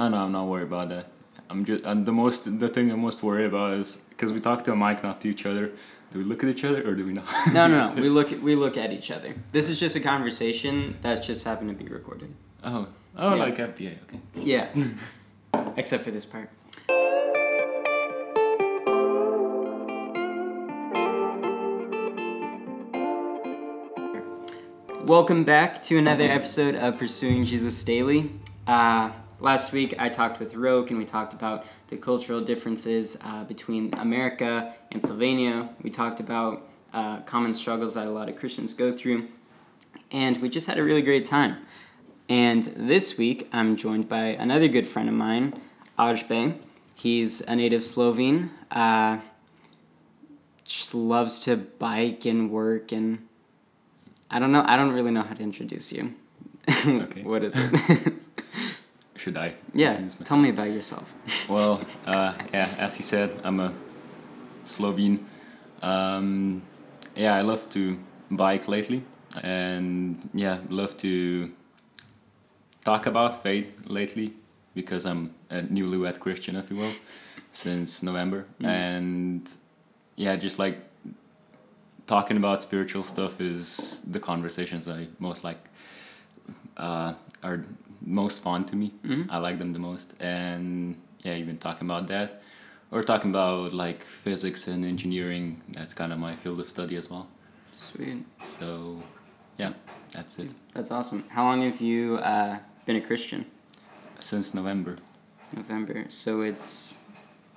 Oh no, I'm not worried about that. I'm just and the most the thing I'm most worried about is because we talk to a mic, not to each other. Do we look at each other or do we not? No, no, no. We look we look at each other. This is just a conversation that's just happened to be recorded. oh, oh, Yeah. like FBA. Okay. Yeah. Except for this part. Welcome back to another episode of Pursuing Jesus Daily. Uh, last week I talked with Rok and we talked about the cultural differences uh, between America and Slovenia. We talked about uh, common struggles that a lot of Christians go through. And we just had a really great time. And this week, I'm joined by another good friend of mine, Ažbe. He's a native Slovene. Uh, just loves to bike and work, and I don't know. I don't really know how to introduce you. Okay. what is it? Should I? yeah. Tell me about yourself. Well, uh, yeah, as he said, I'm a Slovene. Um, yeah, I love to bike lately, and yeah, love to talk about faith lately because I'm a newlywed Christian, if you will, since November, Mm. and yeah, just like talking about spiritual stuff is the conversations I most like uh, are most fun to me. Mhm. I like them the most, and yeah, even talking about that, or talking about like physics and engineering. That's kind of my field of study as well. Sweet. So, yeah, that's it. That's awesome. How long have you uh, been a Christian? Since November. November. So it's.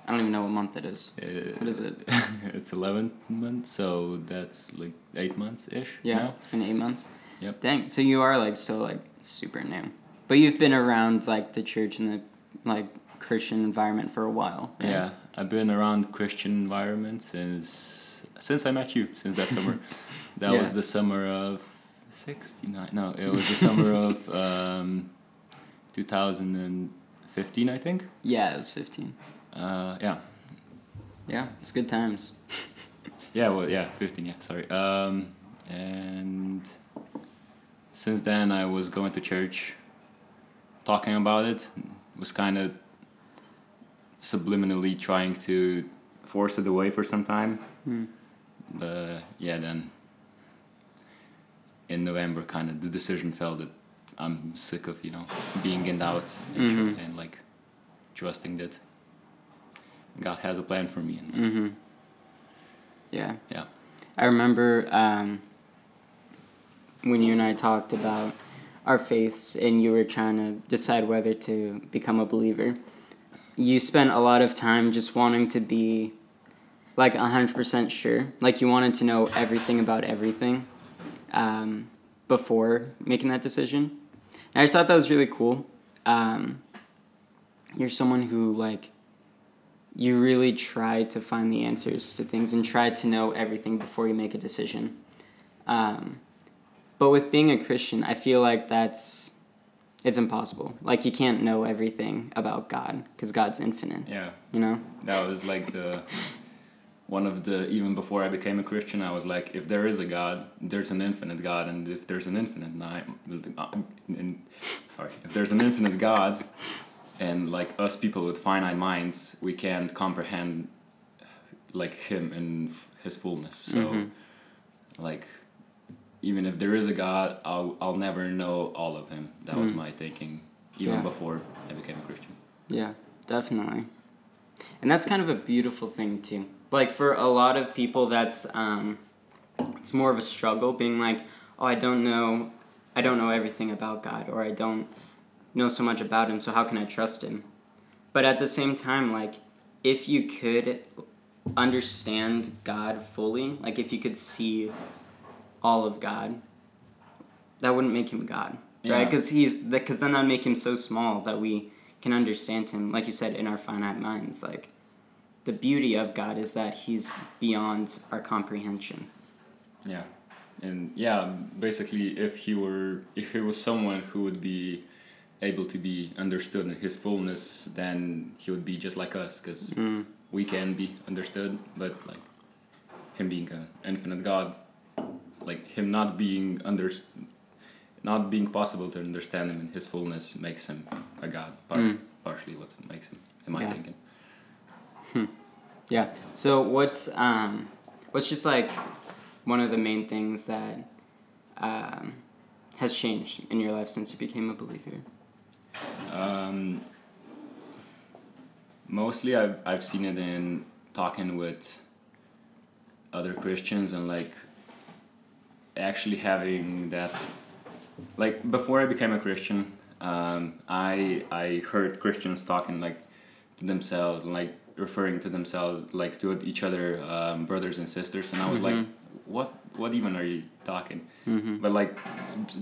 I don't even know what month it is. Uh, What is it? it's 11th month, so that's like eight months ish. Yeah, now. it's been eight months. Yep. Dang. So you are like still like super new, but you've been around like the church and the like Christian environment for a while. right? Yeah, I've been around Christian environment since since I met you. Since that summer, that Yeah. was the summer of '69. No, it was the summer of um, 2015, I think. Yeah, it was fifteen. Uh, yeah, Yeah, it's good times. yeah, well, yeah, 15. Yeah, sorry. Um, and since then, I was going to church, talking about it. Was kind of subliminally trying to force it away for some time. Hmm. But yeah, then in November, kind of the decision fell that I'm sick of you know being in doubt and, tr- Mhm. and like trusting that God has a plan for me. And Mm-hmm. Yeah. Yeah. I remember um, when you and I talked about our faiths and you were trying to decide whether to become a believer. You spent a lot of time just wanting to be like 100% sure. Like you wanted to know everything about everything um, before making that decision. And I just thought that was really cool. Um, you're someone who like you really try to find the answers to things and try to know everything before you make a decision. Um, but with being a Christian, I feel like that's it's impossible. Like you can't know everything about God because God's infinite. yeah, You know? that was like the one of the even before I became a Christian, I was like, if there is a God, there's an infinite God, and if there's an infinite night, and, sorry, if there's an infinite God, and like us people with finite minds, we can't comprehend like Him in f- His fullness. So, Mhm. like, even if there is a God, I'll I'll never know all of Him. That was Mm. my thinking even Yeah. before I became a Christian. Yeah, definitely. And that's kind of a beautiful thing too. Like for a lot of people that's um it's more of a struggle being like, "Oh, I don't know I don't know everything about God or I don't know so much about him, so how can I trust him?" But at the same time, like if you could understand God fully, like if you could see all of God, that wouldn't make him God, right? Because he's because then that would make him so small that we can understand him, like you said, in our finite minds. Like the beauty of God is that he's beyond our comprehension. Yeah, and yeah, basically, if he were, if he was someone who would be able to be understood in his fullness, then he would be just like us, because Mm. we can be understood, but like him being an infinite God, like him not being under, not being possible to understand him in his fullness makes him a God, Mm. partially what makes him, in my Yeah. thinking. Yeah. So what's um, what's just like one of the main things that um, has changed in your life since you became a believer? Um, mostly, I've I've seen it in talking with other Christians and like actually having that. Like before I became a Christian, um, I I heard Christians talking like to themselves, like referring to themselves like to each other, um, brothers and sisters, and I was like, Mhm. what what even are you talking? Mm-hmm. But like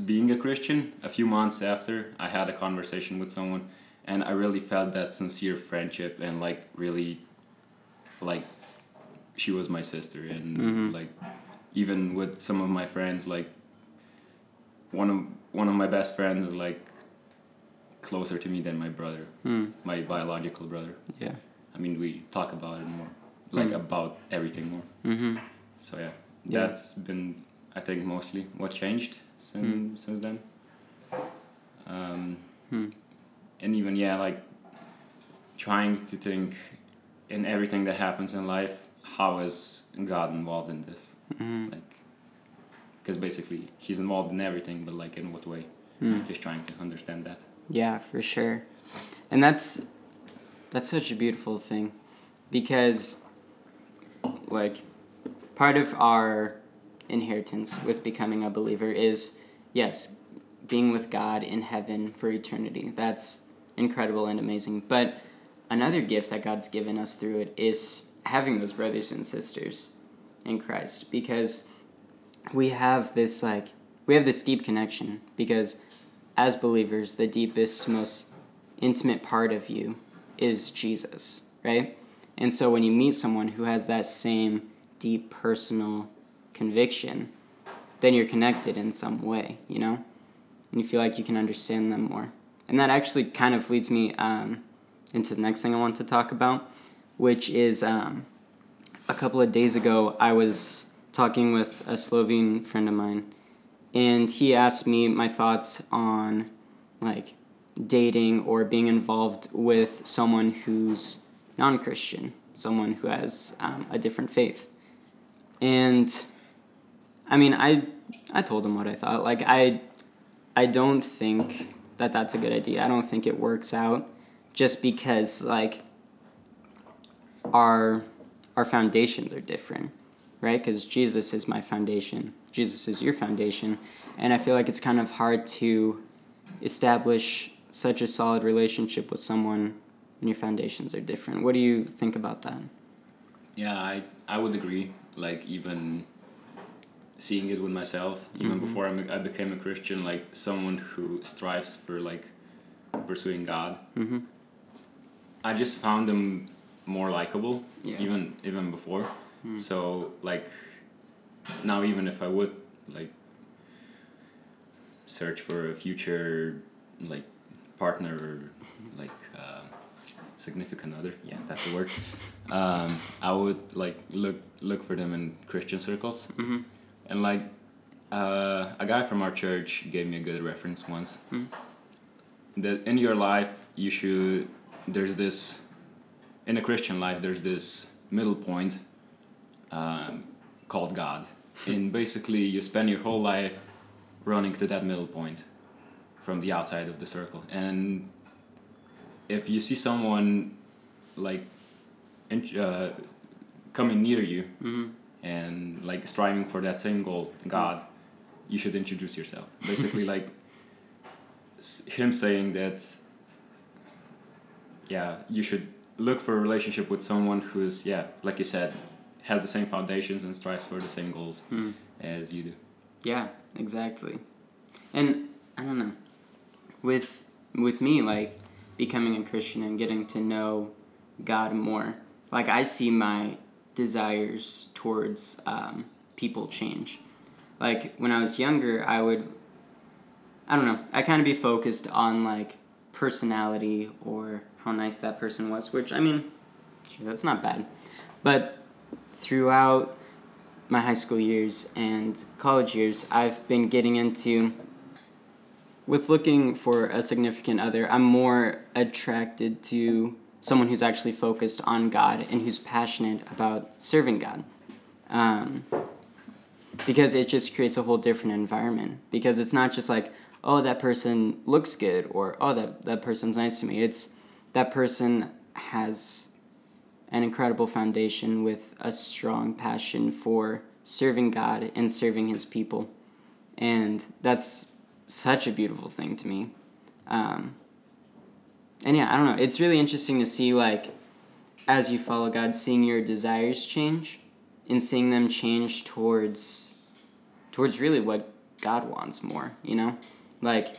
being a Christian, a few months after, I had a conversation with someone, and I really felt that sincere friendship and like really, like, she was my sister, and Mhm. like, even with some of my friends, like, one of one of my best friends is like closer to me than my brother, Mm. my biological brother. Yeah. I mean, we talk about it more, like Mm. about everything more. Mm-hmm. So yeah, Yeah. that's been I think mostly what changed since Mm. since then. Um, Hmm. and even yeah, like trying to think in everything that happens in life, how is God involved in this? Mm-hmm. Like, because basically He's involved in everything, but like in what way? Mm. Just trying to understand that. Yeah, for sure. And that's that's such a beautiful thing because like part of our inheritance with becoming a believer is yes, being with God in heaven for eternity. That's incredible and amazing. But another gift that God's given us through it is having those brothers and sisters in Christ because we have this like we have this deep connection because as believers, the deepest, most intimate part of you is Jesus, right? And so when you meet someone who has that same deep personal conviction, then you're connected in some way, you know? And you feel like you can understand them more. And that actually kind of leads me um, into the next thing I want to talk about, which is um, a couple of days ago, I was talking with a Slovene friend of mine and he asked me my thoughts on like dating or being involved with someone who's non-christian someone who has um, a different faith. And i mean i i told him what i thought. Like i i don't think that that's a good idea. I don't think it works out just because like our our foundations are different right because jesus is my foundation jesus is your foundation and i feel like it's kind of hard to establish such a solid relationship with someone when your foundations are different what do you think about that Yeah, I I would agree. Like even seeing it with myself, even Mhm. before I, I became a Christian, like someone who strives for like pursuing God, mm-hmm. I just found them more likable. Yeah. Even even before, Mm. so like now even if I would like search for a future like partner or like uh, significant other, yeah, that's the word. Um, I would like look look for them in Christian circles. Mm-hmm. And like uh, a guy from our church gave me a good reference once. Mm. That in your life you should there's this in a Christian life there's this middle point um, called God. and basically you spend your whole life running to that middle point from the outside of the circle. And if you see someone like uh, coming near you Mm-hmm. and like striving for that same goal, God, you should introduce yourself. Basically, like him saying that, yeah, you should look for a relationship with someone who's, yeah, like you said, has the same foundations and strives for the same goals Mm. as you do. Yeah, exactly. And I don't know. With with me like becoming a Christian and getting to know God more, like I see my desires towards um, people change. Like when I was younger, I would I don't know, I kind of be focused on like personality or how nice that person was, which I mean, sure, that's not bad. But throughout my high school years and college years, I've been getting into with looking for a significant other, I'm more attracted to someone who's actually focused on God and who's passionate about serving God. Um, because it just creates a whole different environment. Because it's not just like, oh, that person looks good or oh, that, that person's nice to me. It's that person has an incredible foundation with a strong passion for serving God and serving His people. And that's such a beautiful thing to me. Um, and yeah, I don't know. It's really interesting to see, like, as you follow God, seeing your desires change and seeing them change towards towards really what God wants more, you know? Like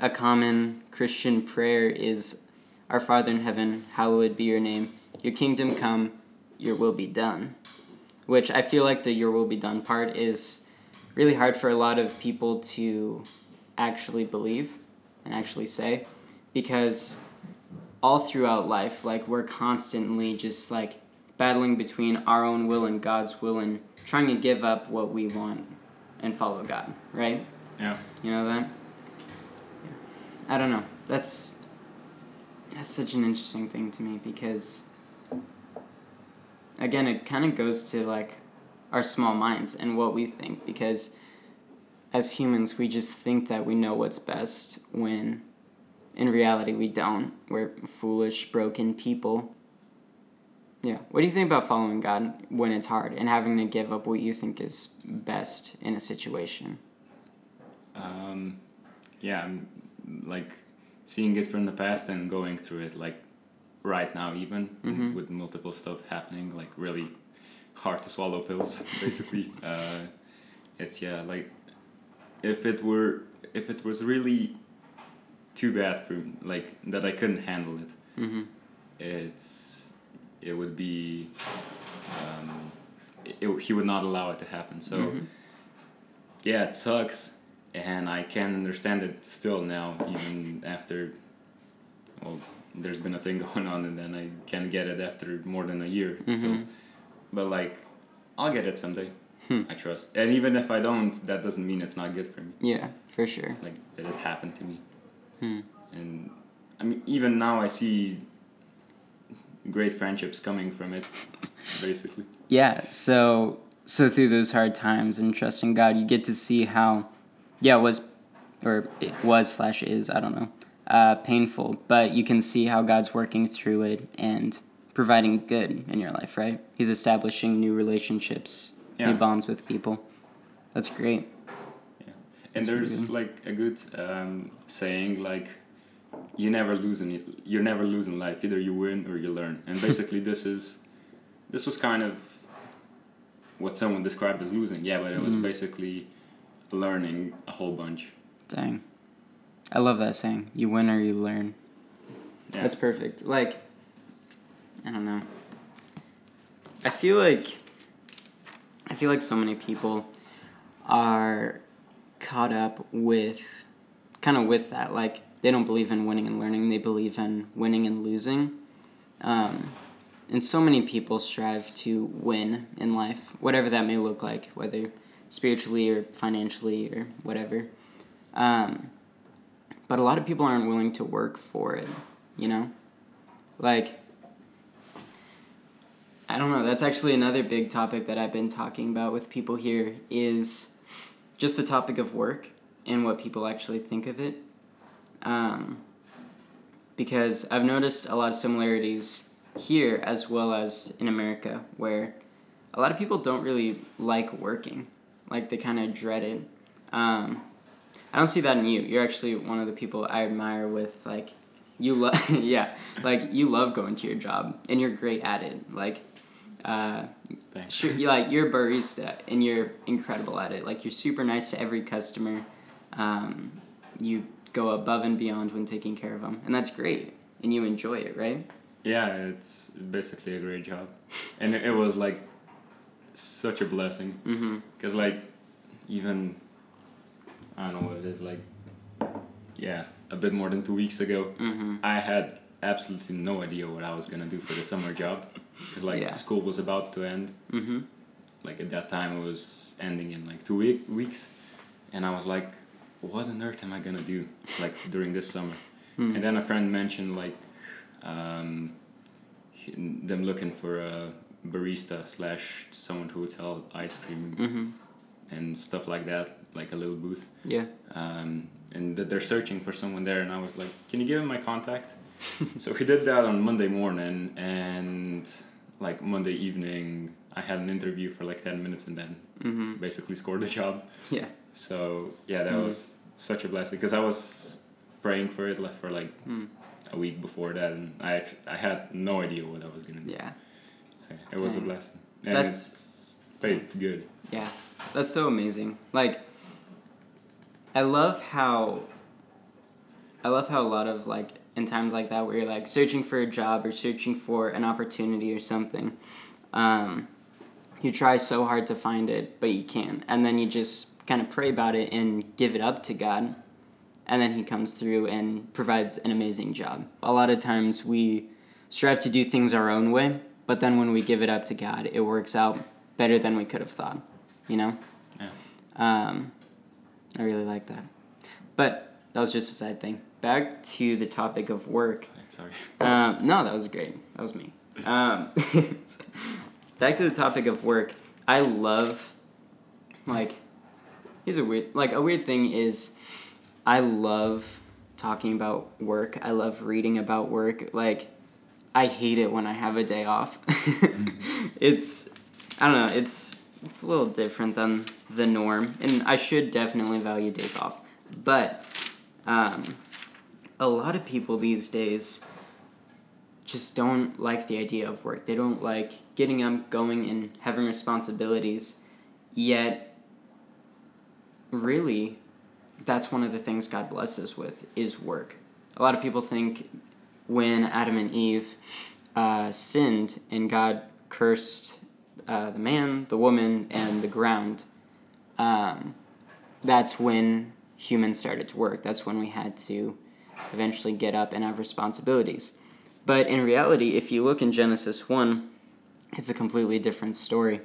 a common Christian prayer is Our Father in heaven, hallowed be your name. Your kingdom come, your will be done. Which I feel like the your will be done part is really hard for a lot of people to actually believe and actually say because all throughout life like we're constantly just like battling between our own will and God's will and trying to give up what we want and follow God, right? Yeah. You know that? Yeah. I don't know. That's that's such an interesting thing to me because again, it kind of goes to like our small minds and what we think because as humans, we just think that we know what's best when in reality we don't. We're foolish, broken people yeah. What do you think about following God when it's hard and having to give up what you think is best in a situation? Um, yeah, I'm like seeing it from the past and going through it like right now even Mhm. with multiple stuff happening like really hard to swallow pills basically uh, it's yeah like if it were if it was really too bad for me, like that I couldn't handle it Mm-hmm. it's it would be um, it, he would not allow it to happen so Mhm. yeah it sucks and i can understand it still now even after well there's been a thing going on and then i can't get it after more than a year still Mhm. but like i'll get it someday Hmm. i trust and even if i don't that doesn't mean it's not good for me Yeah, for sure. like that it happened to me Hmm. and i mean even now i see great friendships coming from it basically Yeah, so so through those hard times and trusting God, you get to see how, yeah, it was, or it was slash is I don't know, uh, painful, but you can see how God's working through it and providing good in your life, right? He's establishing new relationships, Yeah. new bonds with people. That's great. Yeah, and That's there's like a good um, saying like you never lose in it you never lose in life either you win or you learn and basically this is this was kind of what someone described as losing yeah but it was Mhm. basically learning a whole bunch Dang. I love that saying. You win or you learn. yeah That's perfect. Like, I don't know. I feel like, I feel like so many people are caught up with, kind of with that. Like, they don't believe in winning and learning. They believe in winning and losing. Um, and so many people strive to win in life, whatever that may look like, whether spiritually or financially or whatever. Um, but a lot of people aren't willing to work for it, you know? Like, I don't know, that's actually another big topic that I've been talking about with people here is just the topic of work and what people actually think of it. Um, because I've noticed a lot of similarities here as well as in America where a lot of people don't really like working. Like, they kind of dread it. Um, I don't see that in you. You're actually one of the people I admire with like you love yeah, like you love going to your job and you're great at it. Like uh Thanks. sure, you like you're a barista and you're incredible at it. Like you're super nice to every customer. Um, you go above and beyond when taking care of them, and that's great. And you enjoy it, right? yeah it's basically a great job and it, it was like such a blessing Mm-hmm. because like even i don't know what it is like yeah a bit more than two weeks ago Mm-hmm. I had absolutely no idea what I was gonna do for the summer job because like Yeah. school was about to end. Mm-hmm. Like at that time, it was ending in like two week- weeks, and I was like, what on earth am I gonna do like during this summer? Hmm. And then a friend mentioned like um, them looking for a barista slash someone who would sell ice cream Mm-hmm. and stuff like that, like a little booth. Yeah. Um, and that they're searching for someone there, and I was like, "Can you give him my contact?" so he did that on Monday morning, and like Monday evening, I had an interview for like ten minutes, and then Mm-hmm. basically scored the job. Yeah. So yeah, that Mm. was such a blessing because I was praying for it like for like Mm. a week before that, and I I had no idea what I was gonna do. Yeah. It was a blessing, and That's- it's paid good. Yeah, that's so amazing. Like, I love how. I love how a lot of like in times like that where you're like searching for a job or searching for an opportunity or something, um, you try so hard to find it but you can't, and then you just kind of pray about it and give it up to God, and then He comes through and provides an amazing job. A lot of times we strive to do things our own way, but then when we give it up to God, it works out better than we could have thought you know? Yeah. Um, I really like that. But that was just a side thing. Back to the topic of work. Sorry. Um, no, that was great. That was me. Um, back to the topic of work. I love, like, here's a weird, like, a weird thing is I love talking about work. I love reading about work. Like, I hate it when I have a day off. it's, I don't know, it's, it's a little different than the norm. And I should definitely value days off. But, um, a lot of people these days just don't like the idea of work. They don't like getting up, going, and having responsibilities. Yet, really, that's one of the things God blessed us with is work. A lot of people think when Adam and Eve uh, sinned and God cursed uh, the man, the woman, and the ground, um, that's when humans started to work. That's when we had to eventually get up and have responsibilities. But in reality, if you look in Genesis 1, it's a completely different story.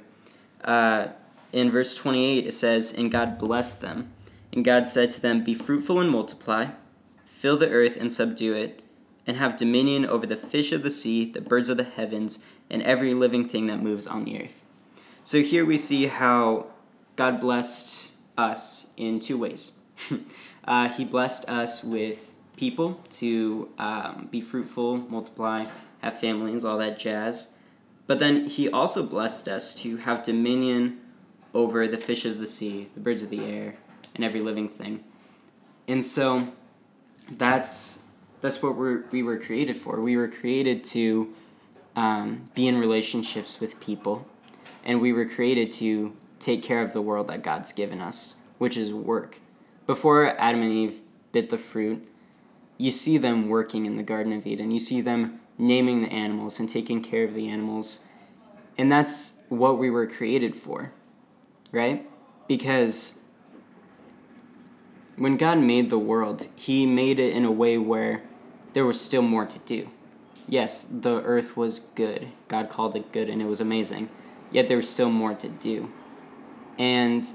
Uh, in verse 28, it says, And God blessed them. And God said to them, Be fruitful and multiply, fill the earth and subdue it, and have dominion over the fish of the sea, the birds of the heavens, and every living thing that moves on the earth. So here we see how God blessed us in two ways. uh, he blessed us with people to um, be fruitful, multiply, have families, all that jazz. But then he also blessed us to have dominion over the fish of the sea, the birds of the air, and every living thing. And so that's that's what we're, we were created for. We were created to um, be in relationships with people, and we were created to take care of the world that God's given us, which is work. Before Adam and Eve bit the fruit, you see them working in the Garden of Eden. You see them naming the animals and taking care of the animals. And that's what we were created for, right? Because when God made the world, He made it in a way where there was still more to do. Yes, the earth was good. God called it good and it was amazing. Yet there was still more to do. And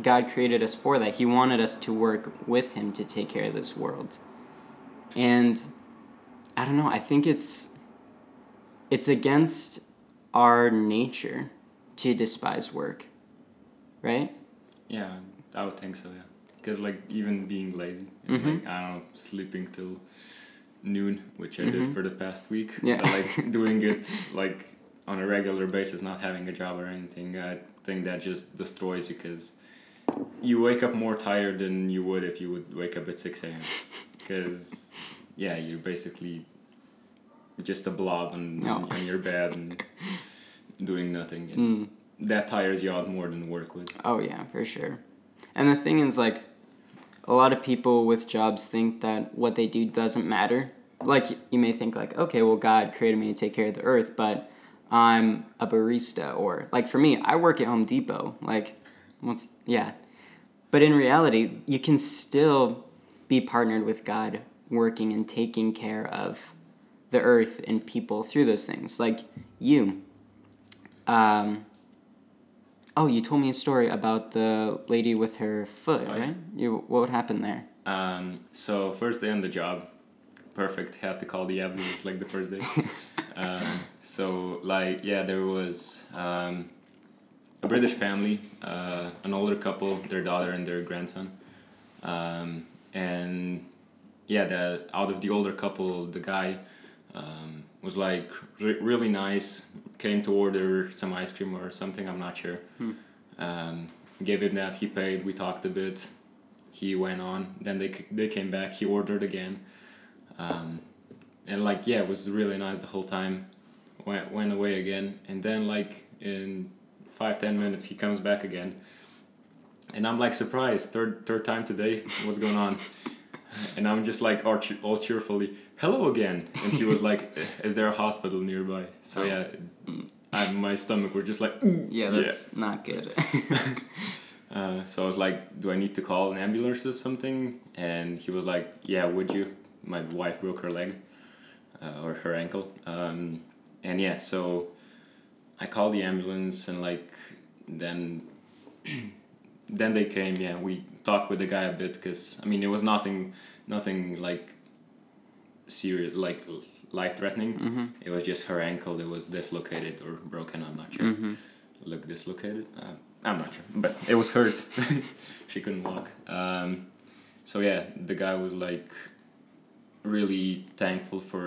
God created us for that. He wanted us to work with Him to take care of this world. And I don't know, I think it's it's against our nature to despise work. Right? Yeah, I would think so. Yeah, because like even being lazy, and, Mhm. like I don't know, sleeping till noon, which I did Mhm. for the past week. Yeah. but, like doing it like on a regular basis, not having a job or anything. I think that just destroys you because you wake up more tired than you would if you would wake up at six a.m. Because yeah, you're basically just a blob on, No. on your bed and doing nothing. And Mm. That tires you out more than work would. Oh yeah, for sure. And the thing is like a lot of people with jobs think that what they do doesn't matter. Like you may think like, okay, well God created me to take care of the earth, but I'm a barista or like for me, I work at Home Depot. Like what's yeah. But in reality, you can still be partnered with God working and taking care of the earth and people through those things. Like you um, oh, you told me a story about the lady with her foot, Oh, yeah. right? You what happened there? Um, so first day on the job, perfect. Had to call the ambulance like the first day. um, so like yeah, there was um, a British family, uh, an older couple, their daughter and their grandson, um, and yeah, the out of the older couple, the guy um, was like re- really nice. Came to order some ice cream or something. I'm not sure. Um, gave him that. He paid. We talked a bit he went on then they they came back he ordered again um, and like yeah it was really nice the whole time went went away again and then like in five ten minutes he comes back again and i'm like surprised third third time today what's going on and i'm just like all, che- all cheerfully hello again and he was like is there a hospital nearby so Oh. yeah I, my stomach was just like Yeah, that's not good. uh, so I was like, "Do I need to call an ambulance or something?" And he was like, "Yeah, would you?" My wife broke her leg, uh, or her ankle, um, and yeah, so I called the ambulance, and like then, then they came. Yeah, we talked with the guy a bit because I mean it was nothing, nothing like serious, like life threatening. hmm It was just her ankle that was dislocated or broken. I'm not sure hmm look dislocated. Uh, I'm not sure, but it was hurt. she couldn't walk. Um, so yeah, the guy was like really thankful for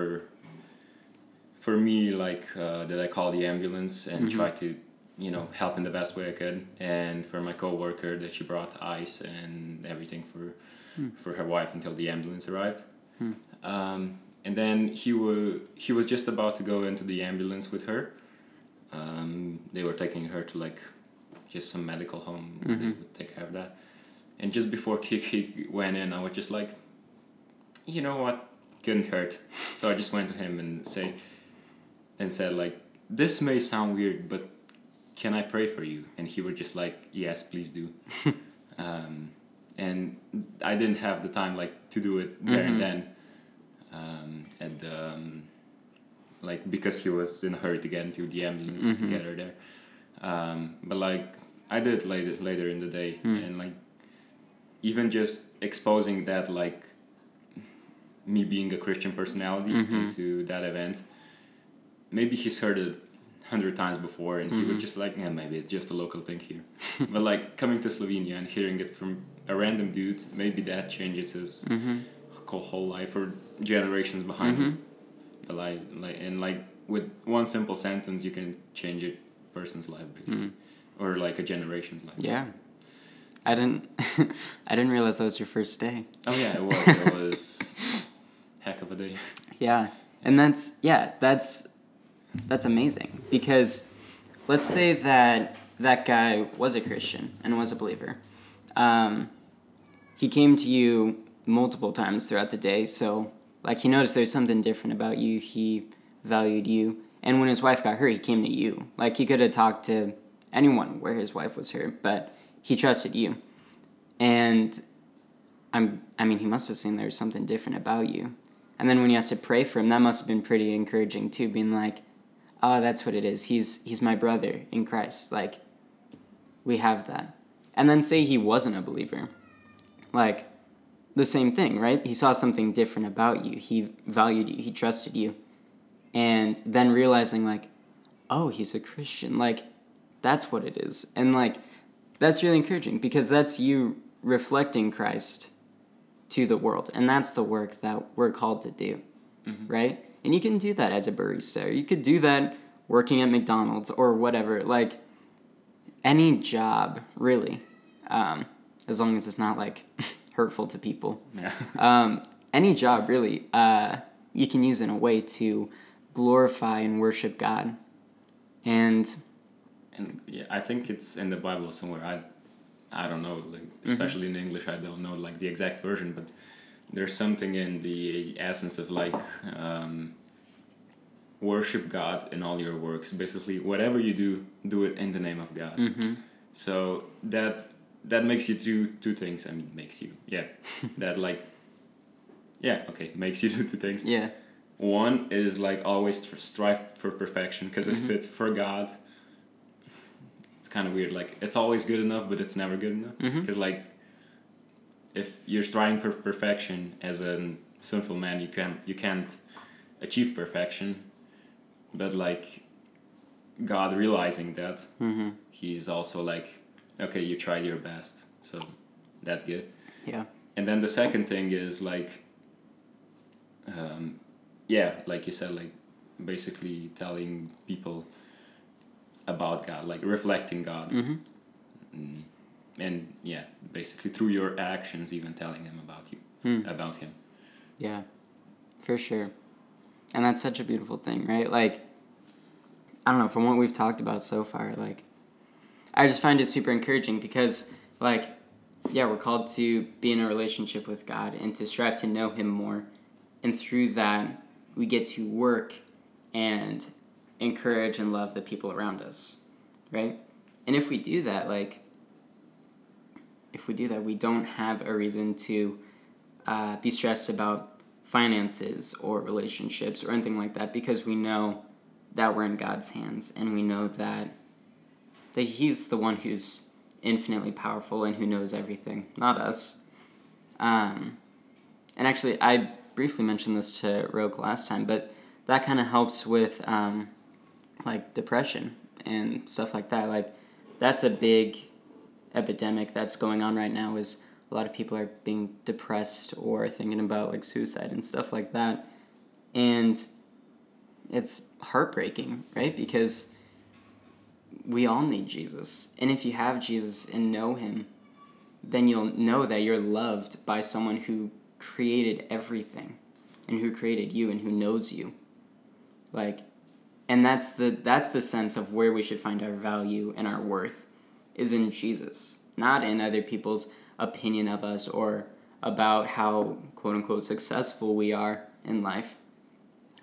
for me, like uh, that I called the ambulance and Mhm. tried to, you know, help in the best way I could, and for my coworker that she brought ice and everything for Hmm. for her wife until the ambulance arrived. Hmm. Um, and then he was he was just about to go into the ambulance with her. Um, they were taking her to like just some medical home. where They would take care of that. And just before Kiki went in, I was just like, you know what, couldn't hurt. So I just went to him and say, and said like, this may sound weird, but can I pray for you? And he was just like, yes, please do. um, and I didn't have the time like to do it there Mhm. and then. Um, and um, like because he was in a hurry to get into the ambulance to Mhm. get her there. Um, but like I did later later in the day, Mm. and like even just exposing that like me being a Christian personality Mhm. into that event. Maybe he's heard it hundred times before, and he Mhm. was just like, yeah, maybe it's just a local thing here. but like coming to Slovenia and hearing it from a random dude, maybe that changes his hmm whole life or generations behind Mhm. him. But like, like, and like with one simple sentence, you can change a person's life basically, Mhm. or like a generation's life. Yeah. I didn't. I didn't realize that was your first day. Oh yeah, it was. It was heck of a day. Yeah, and that's yeah, that's that's amazing because let's say that that guy was a Christian and was a believer. Um, he came to you multiple times throughout the day, so like he noticed there's something different about you. He valued you, and when his wife got hurt, he came to you. Like he could have talked to anyone where his wife was hurt, but he trusted you, and I'm. I mean, he must have seen there was something different about you. And then when you has to pray for him, that must have been pretty encouraging too, being like, "Oh, that's what it is. He's he's my brother in Christ. Like, we have that." And then say he wasn't a believer, like, the same thing, right? He saw something different about you. He valued you. He trusted you, and then realizing like, "Oh, he's a Christian." Like, that's what it is, and like, that's really encouraging because that's you reflecting Christ to the world. And that's the work that we're called to do, Mhm. right? And you can do that as a barista, or you could do that working at McDonald's or whatever. Like any job, really, um, as long as it's not like hurtful to people. Yeah. Um, any job, really, uh, you can use in a way to glorify and worship God. And And yeah, I think it's in the Bible somewhere. I, I don't know, like especially in English, I don't know like the exact version, but there's something in the essence of like um, worship God in all your works. Basically, whatever you do, do it in the name of God. mhm. So that that makes you do two things. I mean, makes you yeah. that like yeah okay makes you do two things. yeah, One is like always tr- strive for perfection because Mhm. if it's for God, it's kind of weird. Like it's always good enough, but it's never good enough. Because like, if you're striving for perfection as a sinful man, you can't you can't achieve perfection. But like, God realizing that, Mm-hmm. He's also like, okay, you tried your best, so that's good. Yeah. And then the second thing is like, um, yeah, like you said, like basically telling people about God, like reflecting God, Mm-hmm. mm. And yeah, basically through your actions, even telling them about you, Hmm. about Him. Yeah, for sure. And that's such a beautiful thing, right? Like, I don't know, from what we've talked about so far, like, I just find it super encouraging because, like, yeah, we're called to be in a relationship with God and to strive to know Him more. And through that, we get to work and encourage and love the people around us, right? And if we do that, like, if we do that, we don't have a reason to uh, be stressed about finances or relationships or anything like that because we know that we're in God's hands and we know that that He's the one who's infinitely powerful and who knows everything, not us. Um, and actually, I briefly mentioned this to Rok last time, but that kind of helps with um, like depression and stuff like that. Like that's a big epidemic that's going on right now. Is a lot of people are being depressed or thinking about like suicide and stuff like that, and it's heartbreaking, right? Because we all need Jesus, and if you have Jesus and know Him, then you'll know that you're loved by someone who created everything and who created you and who knows you like and that's the that's the sense of where we should find our value and our worth is in Jesus not in other people's opinion of us or about how quote unquote successful we are in life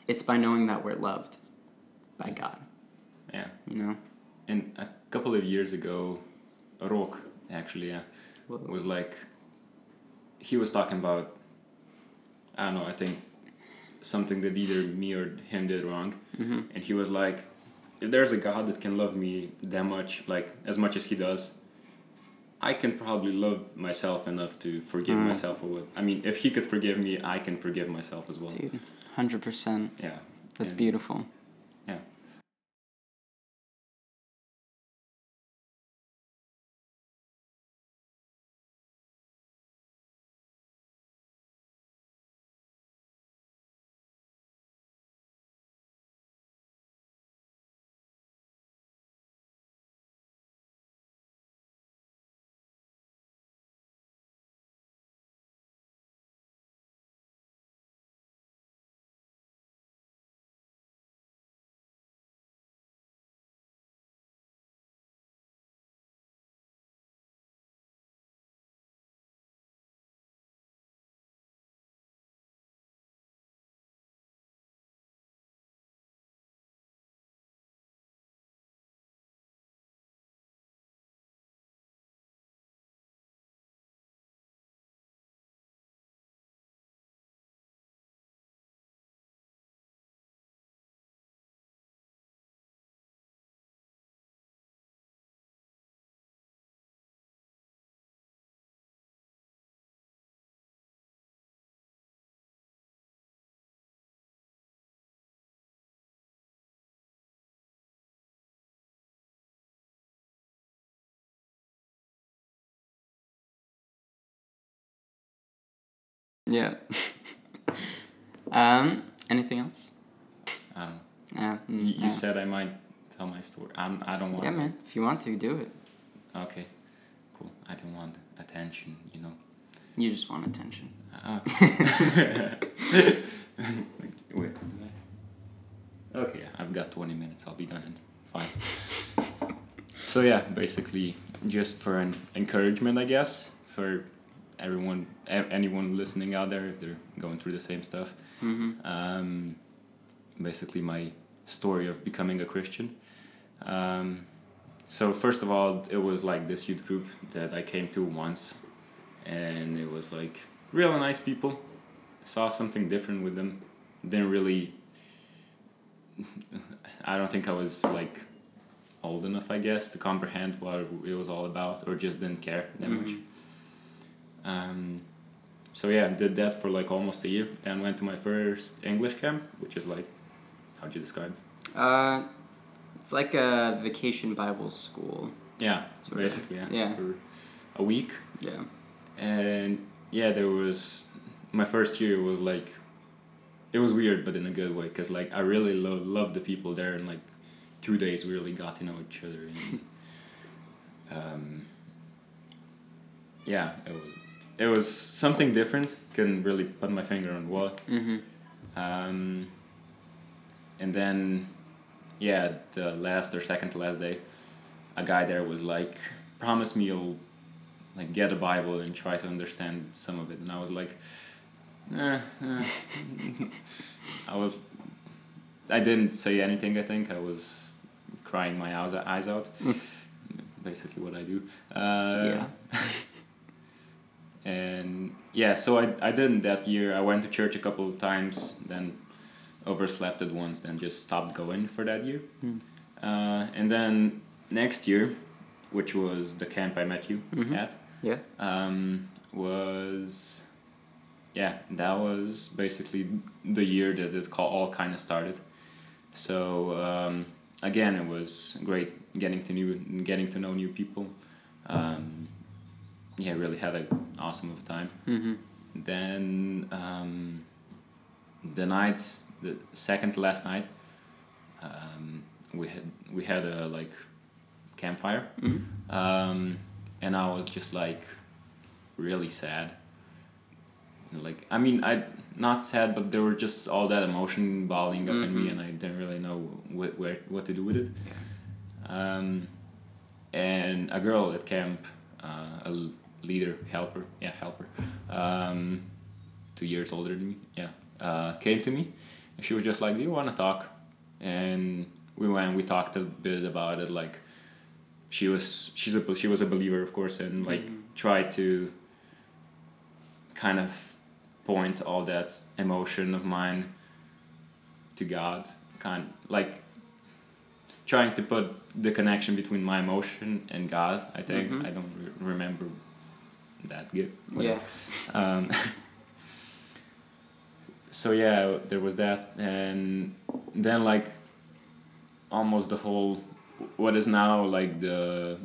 it's by knowing that we're loved by God Yeah. you know And a couple of years ago, Rok actually, yeah, was like, he was talking about, I don't know, I think something that either me or him did wrong. mm-hmm. And he was like, if there's a God that can love me that much, like as much as he does, I can probably love myself enough to forgive Mm. myself for what. I mean, if he could forgive me, I can forgive myself as well. dude 100% Yeah. that's And- beautiful yeah um anything else don't You, mm, you yeah. said I might tell my story. I'm, I don't want. yeah man if you want to do it Okay, cool. I don't want attention, you know. you just want attention Ah. Wait. Okay, I've got 20 minutes. I'll be done in five. So yeah, basically, just for an encouragement, I guess, for everyone, a- anyone listening out there, if they're going through the same stuff. mm-hmm. Um, basically, my story of becoming a Christian. Um, so first of all, it was like this youth group that I came to once, and it was like really nice people. Saw something different with them. Didn't really. I don't think I was like old enough, I guess, to comprehend what it was all about, or just didn't care that much. Um, so yeah, did that for like almost a year. Then went to my first English camp, which is like, how'd you describe? Uh, it's like a vacation Bible school. Yeah, of. basically yeah, Yeah. for a week. Yeah. and yeah there was my first year was like it was weird but in a good way because like i really lo- loved the people there and like two days we really got to know each other and um, yeah it was it was something different. Couldn't really put my finger on what. Mm-hmm. um, and then yeah the last or second to last day a guy there was like promise me you'll like get a bible and try to understand some of it. And i was like eh, eh. i was i didn't say anything i think. I was crying my eyes, eyes out. Basically what i do. Uh, Yeah. and yeah so I, I didn't that year i went to church a couple of times then overslept at once then just stopped going for that year Hmm. uh, and then next year which was the camp i met you Mhm. at Yeah. um, was yeah that was basically the year that it all kind of started so um, again it was great getting to new getting to know new people um, yeah really had an awesome of a time Mm-hmm. then um, the night the second last night um, we had we had a like campfire Mm-hmm. um, and I was just like really sad. Like I mean, I not sad, but there were just all that emotion balling up in me, Mhm. and I didn't really know wh- where what to do with it. Um, and a girl at camp, uh, a leader, helper, yeah, helper, um, two years older than me, yeah, uh, came to me, and she was just like, "Do you want to talk?" And we went, we talked a bit about it, like she was she's a she was a believer of course and like Mhm. tried to kind of point all that emotion of mine to God kind like trying to put the connection between my emotion and God I think Mhm. I don't re- remember that good Yeah. um, so yeah, there was that, and then like almost the whole what is now like the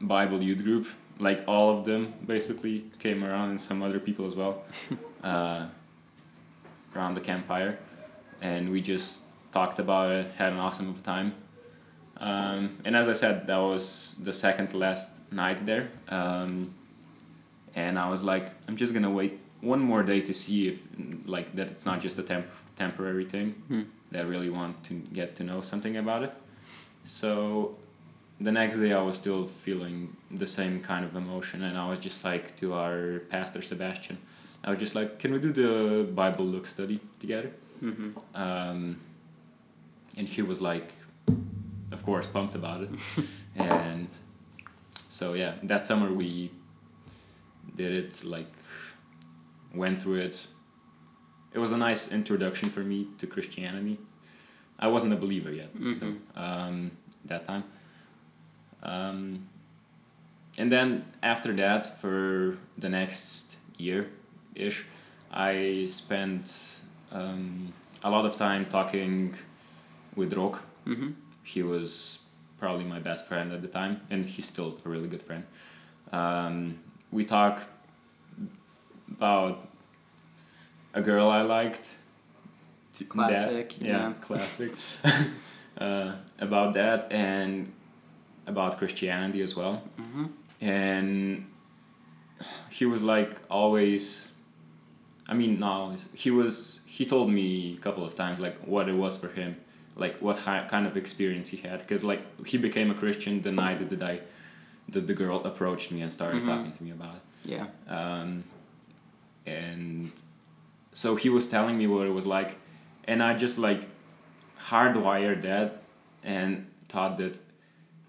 Bible youth group, like all of them basically came around, and some other people as well, uh, around the campfire, and we just talked about it, had an awesome of time. Um, and as I said, that was the second last night there. Um, and I was like, I'm just gonna wait one more day to see if like that it's not just a temp- temporary thing. Hmm. That I really want to get to know something about it. So the next day I was still feeling the same kind of emotion, and I was just like to our pastor Sebastian, I was just like, can we do the Bible look study together? Mm-hmm. Um, and he was like, of course, pumped about it. and so, yeah, that summer we did it, like, went through it. It was a nice introduction for me to Christianity. I wasn't a believer yet, Mhm. though, um, that time. Um, and then after that, for the next year ish, I spent um, a lot of time talking with Rok. Mm-hmm. He was probably my best friend at the time, and he's still a really good friend. Um, we talked about a girl I liked. That- Classic, yeah, yeah. classic. uh, about that and about Christianity as well Mm-hmm. and he was like always i mean not always he was he told me a couple of times like what it was for him like what hi- kind of experience he had because like he became a christian the night that i that the girl approached me and started Mhm. talking to me about it Yeah. um, and so he was telling me what it was like and i just like hardwired that and thought that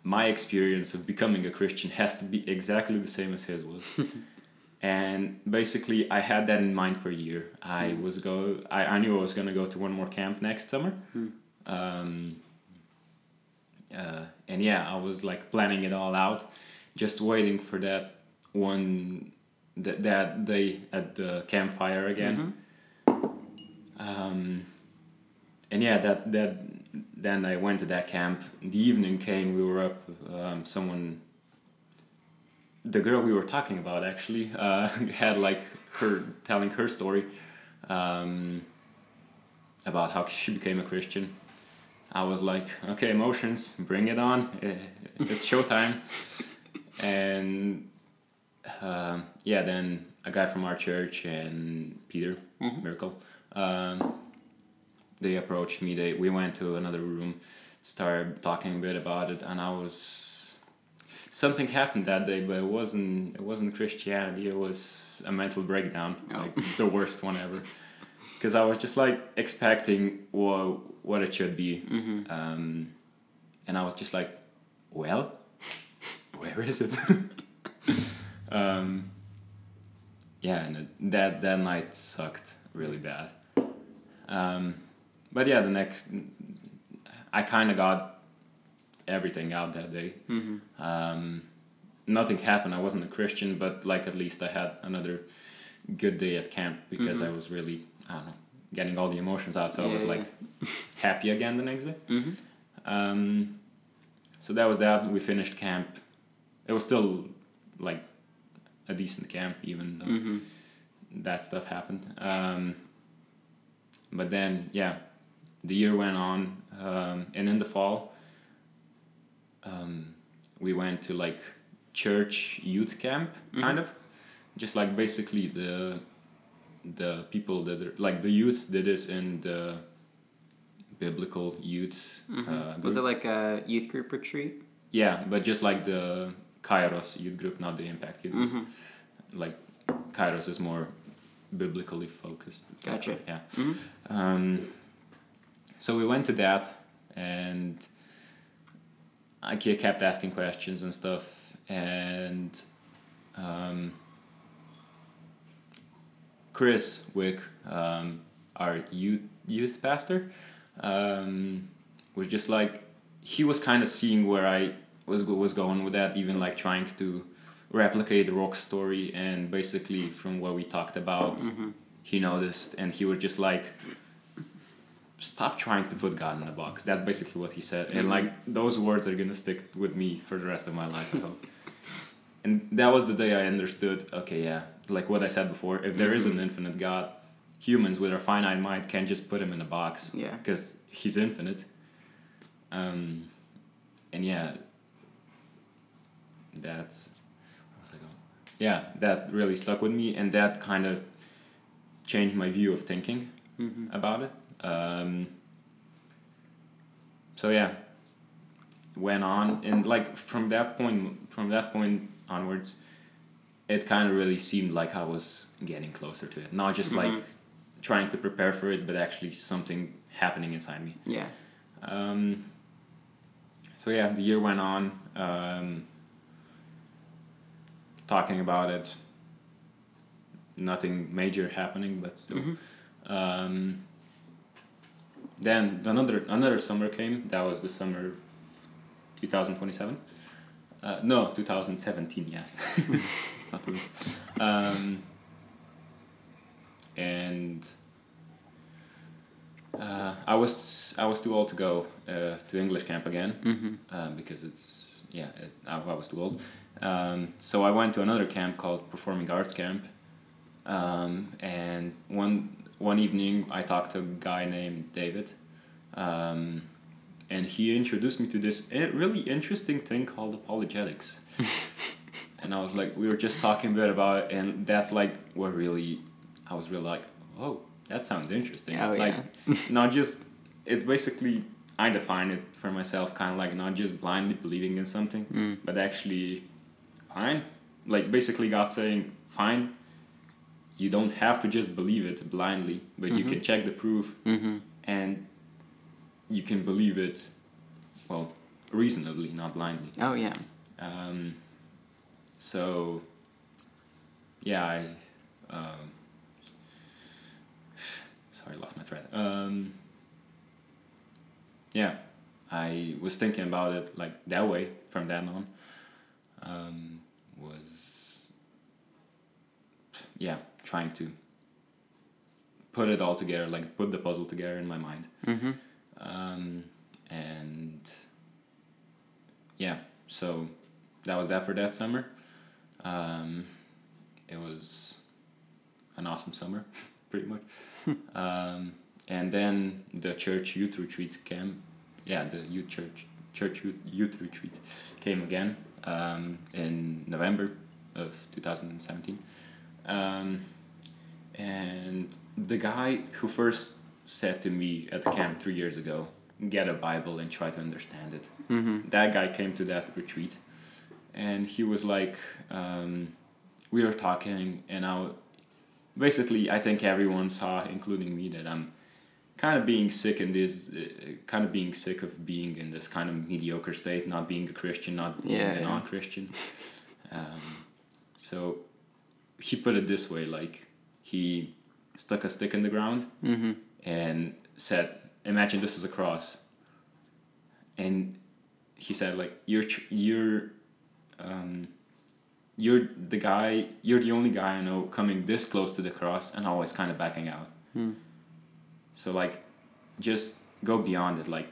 my experience of becoming a christian has to be exactly the same as his was and basically i had that in mind for a year i was go I, I knew i was going to go to one more camp next summer Hmm. um, uh, and yeah, I was like planning it all out, just waiting for that one that that day at the campfire again. Um, and yeah, that that then I went to that camp. The evening came. We were up. Um, someone, the girl we were talking about, actually uh, had like her telling her story um, about how she became a Christian. I was like, okay, emotions, bring it on. Eh, It's showtime. and um, yeah, then a guy from our church and Peter Miracle, um, they approached me. They we went to another room, started talking a bit about it, and I was something happened that day, but it wasn't it wasn't Christianity. It was a mental breakdown, Oh. like the worst one ever. Because I was just like expecting what what it should be, um, and I was just like, well, where is it? um, yeah, and it, that that night sucked really bad. Um, but yeah, the next, I kind of got everything out that day. Um, nothing happened. I wasn't a Christian, but like at least I had another good day at camp because I was really I don't know getting all the emotions out. So I Yeah, was yeah. like happy again the next day. Mm-hmm. Um, so that was that. We finished camp. It was still like a decent camp, even though Mm-hmm. that stuff happened. Um, but then, yeah, the year went on, um, and in the fall, um, we went to like church youth camp, kind of, just like basically the the people that are, like the youth that is in the biblical youth. Uh, Was it like a youth group retreat? Yeah, but just like the Kairos youth group, not the Impact youth group. Mm-hmm. Like Kairos is more biblically focused. Gotcha. Yeah. Mhm. Um, so we went to that, and I kept asking questions and stuff, and um, Chris Wick, um, our youth youth pastor, um, was just like he was kind of seeing where I was was going with that, even like trying to replicate the Rok story, and basically from what we talked about, mm-hmm. he noticed, and he was just like, "Stop trying to put God in a box." That's basically what he said, and mm-hmm. like those words are gonna stick with me for the rest of my life. I hope. And that was the day I understood. Okay, yeah, like what I said before. If there is an mm-hmm. infinite God, humans with our finite mind can't just put him in a box Yeah. because he's infinite. Um, and yeah, that's where was I going? Yeah, that really stuck with me, and that kind of changed my view of thinking Mm-hmm. about it. Um, so yeah, went on, and like from that point, from that point onwards, it kind of really seemed like I was getting closer to it. Not just like trying to prepare for it, but actually something happening inside me. Yeah. Um, so yeah, the year went on, um, talking about it. Nothing major happening, but still. Mm-hmm. Um, then another another summer came. That was the summer, two thousand twenty seven. Uh, no, two thousand seventeen. Yes. Um, and uh, I was I was too old to go uh, to English camp again Mm-hmm. um, because it's yeah it, I, I was too old. Um, so I went to another camp called Performing Arts Camp, um, and one one evening I talked to a guy named David, um, and he introduced me to this really interesting thing called apologetics. and I was like, we were just talking a bit about it, and that's like what really I was really like, oh, that sounds interesting. Oh, like yeah. not just it's basically I define it for myself kind of like not just blindly believing in something, Mm. but actually fine. Like basically God saying, fine, you don't have to just believe it blindly, but you can check the proof Mm-hmm. and you can believe it well reasonably, not blindly. Oh yeah. Um, so, yeah, I. Um, sorry, lost my thread. Um, yeah, I was thinking about it like that way from then on. Um, was yeah, trying to put it all together, like put the puzzle together in my mind. Mm-hmm. Um, and yeah, so that was that for that summer. Um, it was an awesome summer, pretty much. um, and then the church youth retreat came. Yeah, the youth church church youth, youth retreat came again um, in November of 2017. Um, and the guy who first said to me at camp three years ago, get a Bible and try to understand it. Mm-hmm. That guy came to that retreat and he was like, um, we were talking, and I basically, I think everyone saw, including me, that I'm kind of being sick in this, uh, kind of being sick of being in this kind of mediocre state, not being a Christian, not being Yeah, a yeah. non Christian. Um, so he put it this way like, he stuck a stick in the ground Mm-hmm. and said, "Imagine this is a cross." And he said, "Like you're tr- you're um, you're the guy. You're the only guy I know coming this close to the cross and always kind of backing out. Hmm. So like, just go beyond it. Like,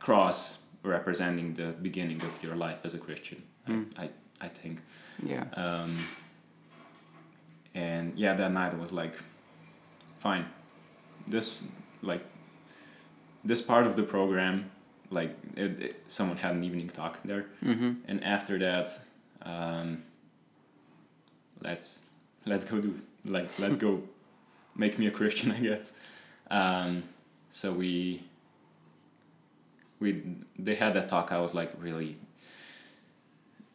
cross representing the beginning of your life as a Christian. Hmm. I, I I think." Yeah. Um, and yeah, that night I was like, fine. This like this part of the program, like it, it, someone had an evening talk there, Mm-hmm. and after that, um, let's let's go do like let's go make me a Christian, I guess. Um, so we we they had that talk. I was like really,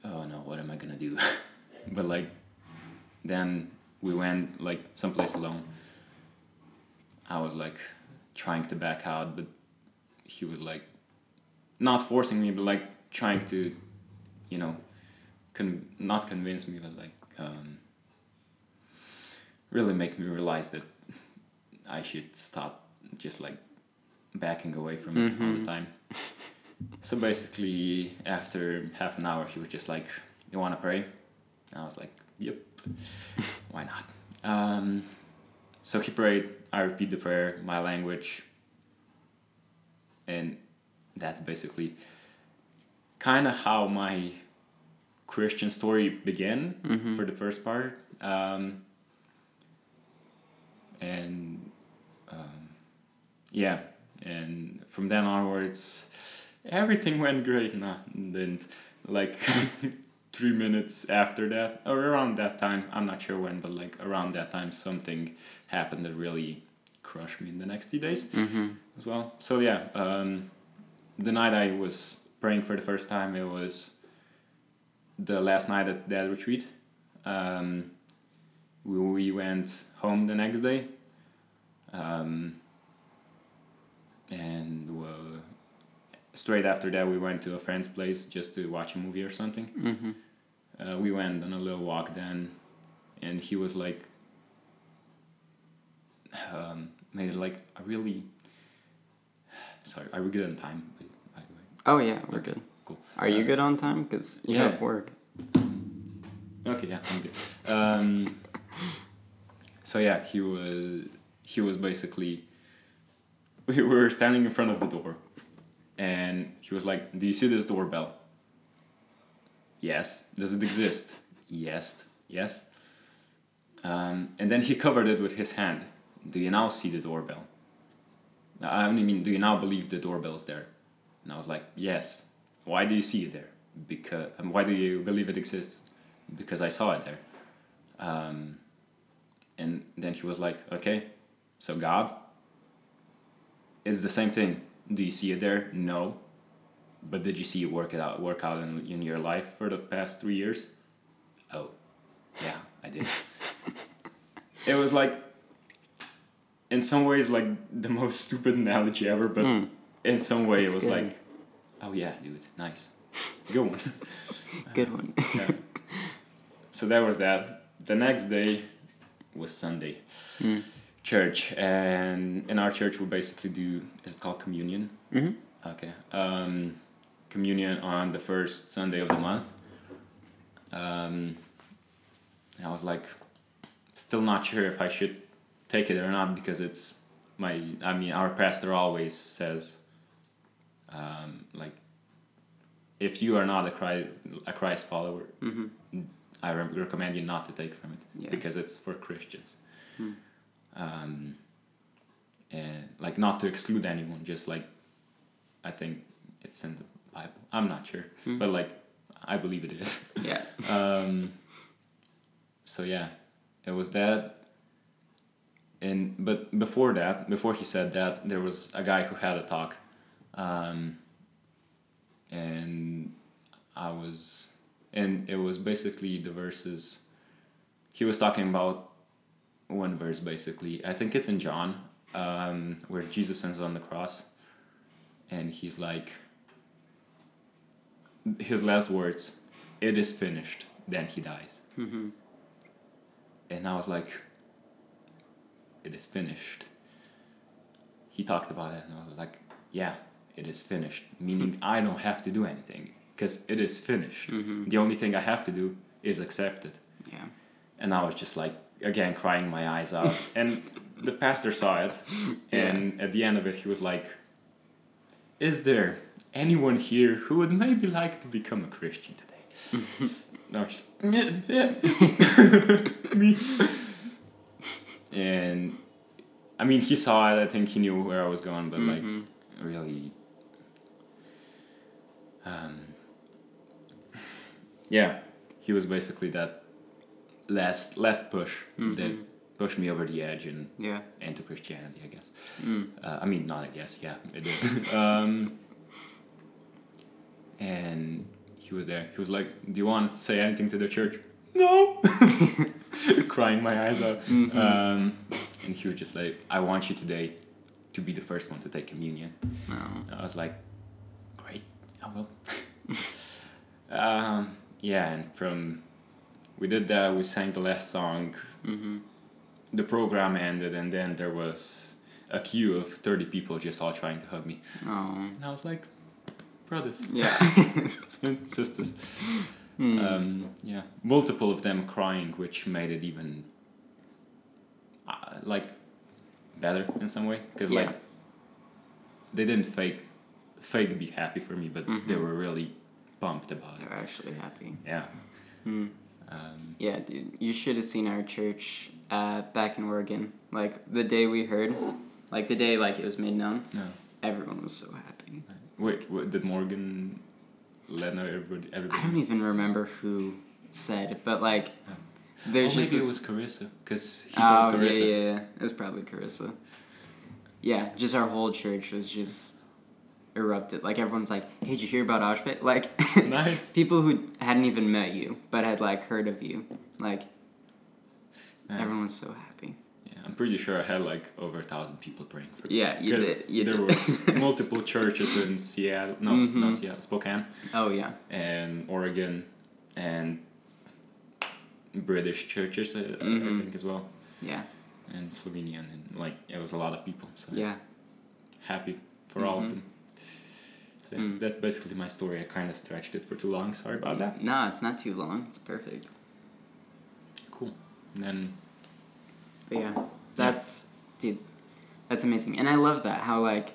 oh no, what am I gonna do? but like, then we went like someplace alone. I was like trying to back out, but he was like not forcing me, but like trying to, you know, con- not convince me, but like um, really make me realize that I should stop just like backing away from it all the Mhm. time. so basically, after half an hour, he was just like, "You want to pray?" And I was like, "Yep, why not?" Um, so he prayed. I repeat the prayer, my language, and that's basically kind of how my Christian story began Mhm. for the first part. Um, and um, yeah, and from then onwards, everything went great. Nah, didn't. Like three minutes after that, or around that time, I'm not sure when, but like around that time, something happened that really crushed me in the next few days Mm-hmm. as well. So yeah, um, the night I was praying for the first time, it was the last night at that retreat. Um, we, we went home the next day, um, and uh, straight after that we went to a friend's place just to watch a movie or something. Mm-hmm. Uh, we went on a little walk then, and he was like, um, made it like a really. Sorry, are we good on time? By by the way, Oh yeah, we're Okay, good. cool. Are you Uh, good on time? Cause you yeah. have work. Okay, yeah, I'm good. Um, so yeah, he was he was basically we were standing in front of the door, and he was like, "Do you see this doorbell?" Yes. Does it exist? yes. Yes. Um, and then he covered it with his hand. Do you now see the doorbell? I mean, do you now believe the doorbell is there? And I was like, yes. Why do you see it there? Because and why do you believe it exists? Because I saw it there. Um, and then he was like, okay, so God is the same thing. Do you see it there? No. But did you see it work it out work out in, in your life for the past three years? Oh, yeah, I did. it was like, in some ways, like the most stupid analogy ever, but Mm. in some way, That's it was good. like, oh yeah, dude, nice, good one. Good one. yeah. So that was that. The next day was Sunday, Mm. church, and in our church we basically do is it called communion? Mm-hmm. Okay. Um, communion on the first Sunday of the month. Um, I was like, still not sure if I should take it or not because it's my. I mean, our pastor always says, um, like, if you are not a Christ, a Christ follower, Mm-hmm. I re- recommend you not to take from it Yeah. because it's for Christians. Hmm. Um, and like not to exclude anyone, just like I think it's in the Bible. I'm not sure, Hmm. but like I believe it is. Yeah. um, so yeah, it was that. And but before that, before he said that, there was a guy who had a talk, um, and I was, and it was basically the verses. He was talking about one verse basically. I think it's in John, um, where Jesus ends on the cross, and he's like. His last words, "It is finished." Then he dies, Mm-hmm. and I was like, "It is finished." He talked about it, and I was like, "Yeah, it is finished." Meaning I don't have to do anything because it is finished. Mm-hmm. The only thing I have to do is accept it. Yeah. And I was just like, again, crying my eyes out. and the pastor saw it. And at the end of it, he was like, Is there anyone here who would maybe like to become a Christian today? I just, "Yeah, yeah, me. And I mean, he saw it. I think he knew where I was going, but like, Mhm. really um, yeah he was basically that last last push that Mhm. Pushed me over the edge and Yeah. into christianity i guess Mm. uh, i mean not i guess yeah it did um, and he was there he was like do you want to say anything to the church no crying my eyes out Mhm. um, and he was just like i want you today to be the first one to take communion Oh. I was like, great, I will. um, yeah, and from we did that. We sang the last song. Mm-hmm. The program ended, and then there was a queue of thirty people just all trying to hug me, Oh. and I was like, brothers, Yeah. sisters. Mm. Um, yeah, multiple of them crying, which made it even uh, like better in some way because Yeah. like they didn't fake fake be happy for me, but they Mhm. were really pumped about it. They're actually happy. Yeah. Mm. Um, Yeah, dude. You should have seen our church uh, back in Oregon. Like the day we heard, like the day like it was made known, no. everyone was so happy. Wait, what, did Morgan let know everybody? everybody? I don't even remember who said, but like Oh. there's oh, just maybe this. it was Carissa because he oh told yeah, Carissa. yeah, yeah. It was probably Carissa. Yeah, just our whole church was just erupted. Like everyone's like, "Hey, did you hear about Oshpit?" Like Nice. people who hadn't even met you but had like heard of you. Like Yeah. everyone was so happy. Yeah, I'm pretty sure I had like over a thousand people praying for me. Yeah, you did. You there did. was multiple churches in Seattle, no, Mhm. not Seattle, Spokane, oh yeah. and Oregon, and British churches, uh, I Mhm. think as well, Yeah. and Slovenian, and like it was a lot of people. So Yeah. happy for all Mhm. of them. So Mm. that's basically my story. I kind of stretched it for too long. Sorry about that. No, it's not too long. It's perfect. And then But yeah, that's dude, that's amazing, and I love that how like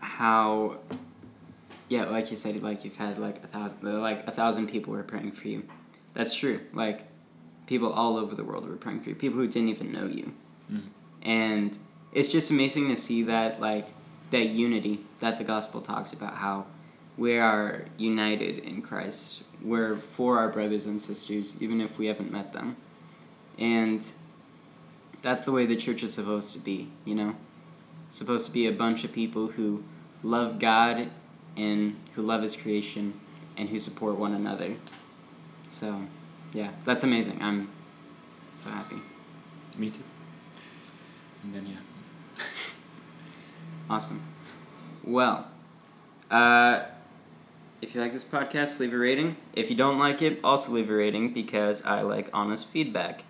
how yeah, like you said, like you've had like a thousand, like a thousand people were praying for you. That's true. Like people all over the world were praying for you. People who didn't even know you, Mm. and it's just amazing to see that like that unity that the gospel talks about how we are united in Christ. We're for our brothers and sisters, even if we haven't met them. And that's the way the church is supposed to be, you know? Supposed to be a bunch of people who love God and who love His creation and who support one another. So, yeah, that's amazing. I'm so happy. me too. And then yeah. Awesome. Well, uh, if you like this podcast, leave a rating. If you don't like it, also leave a rating because I like honest feedback.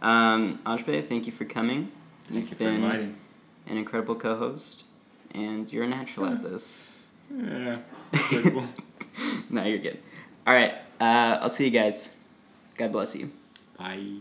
Um, Ažbe, thank you for coming. Thank You've you for been inviting. an incredible co-host, and you're a natural at this. Yeah. Circle. no, you're good. All right. Uh, I'll see you guys. God bless you. Bye.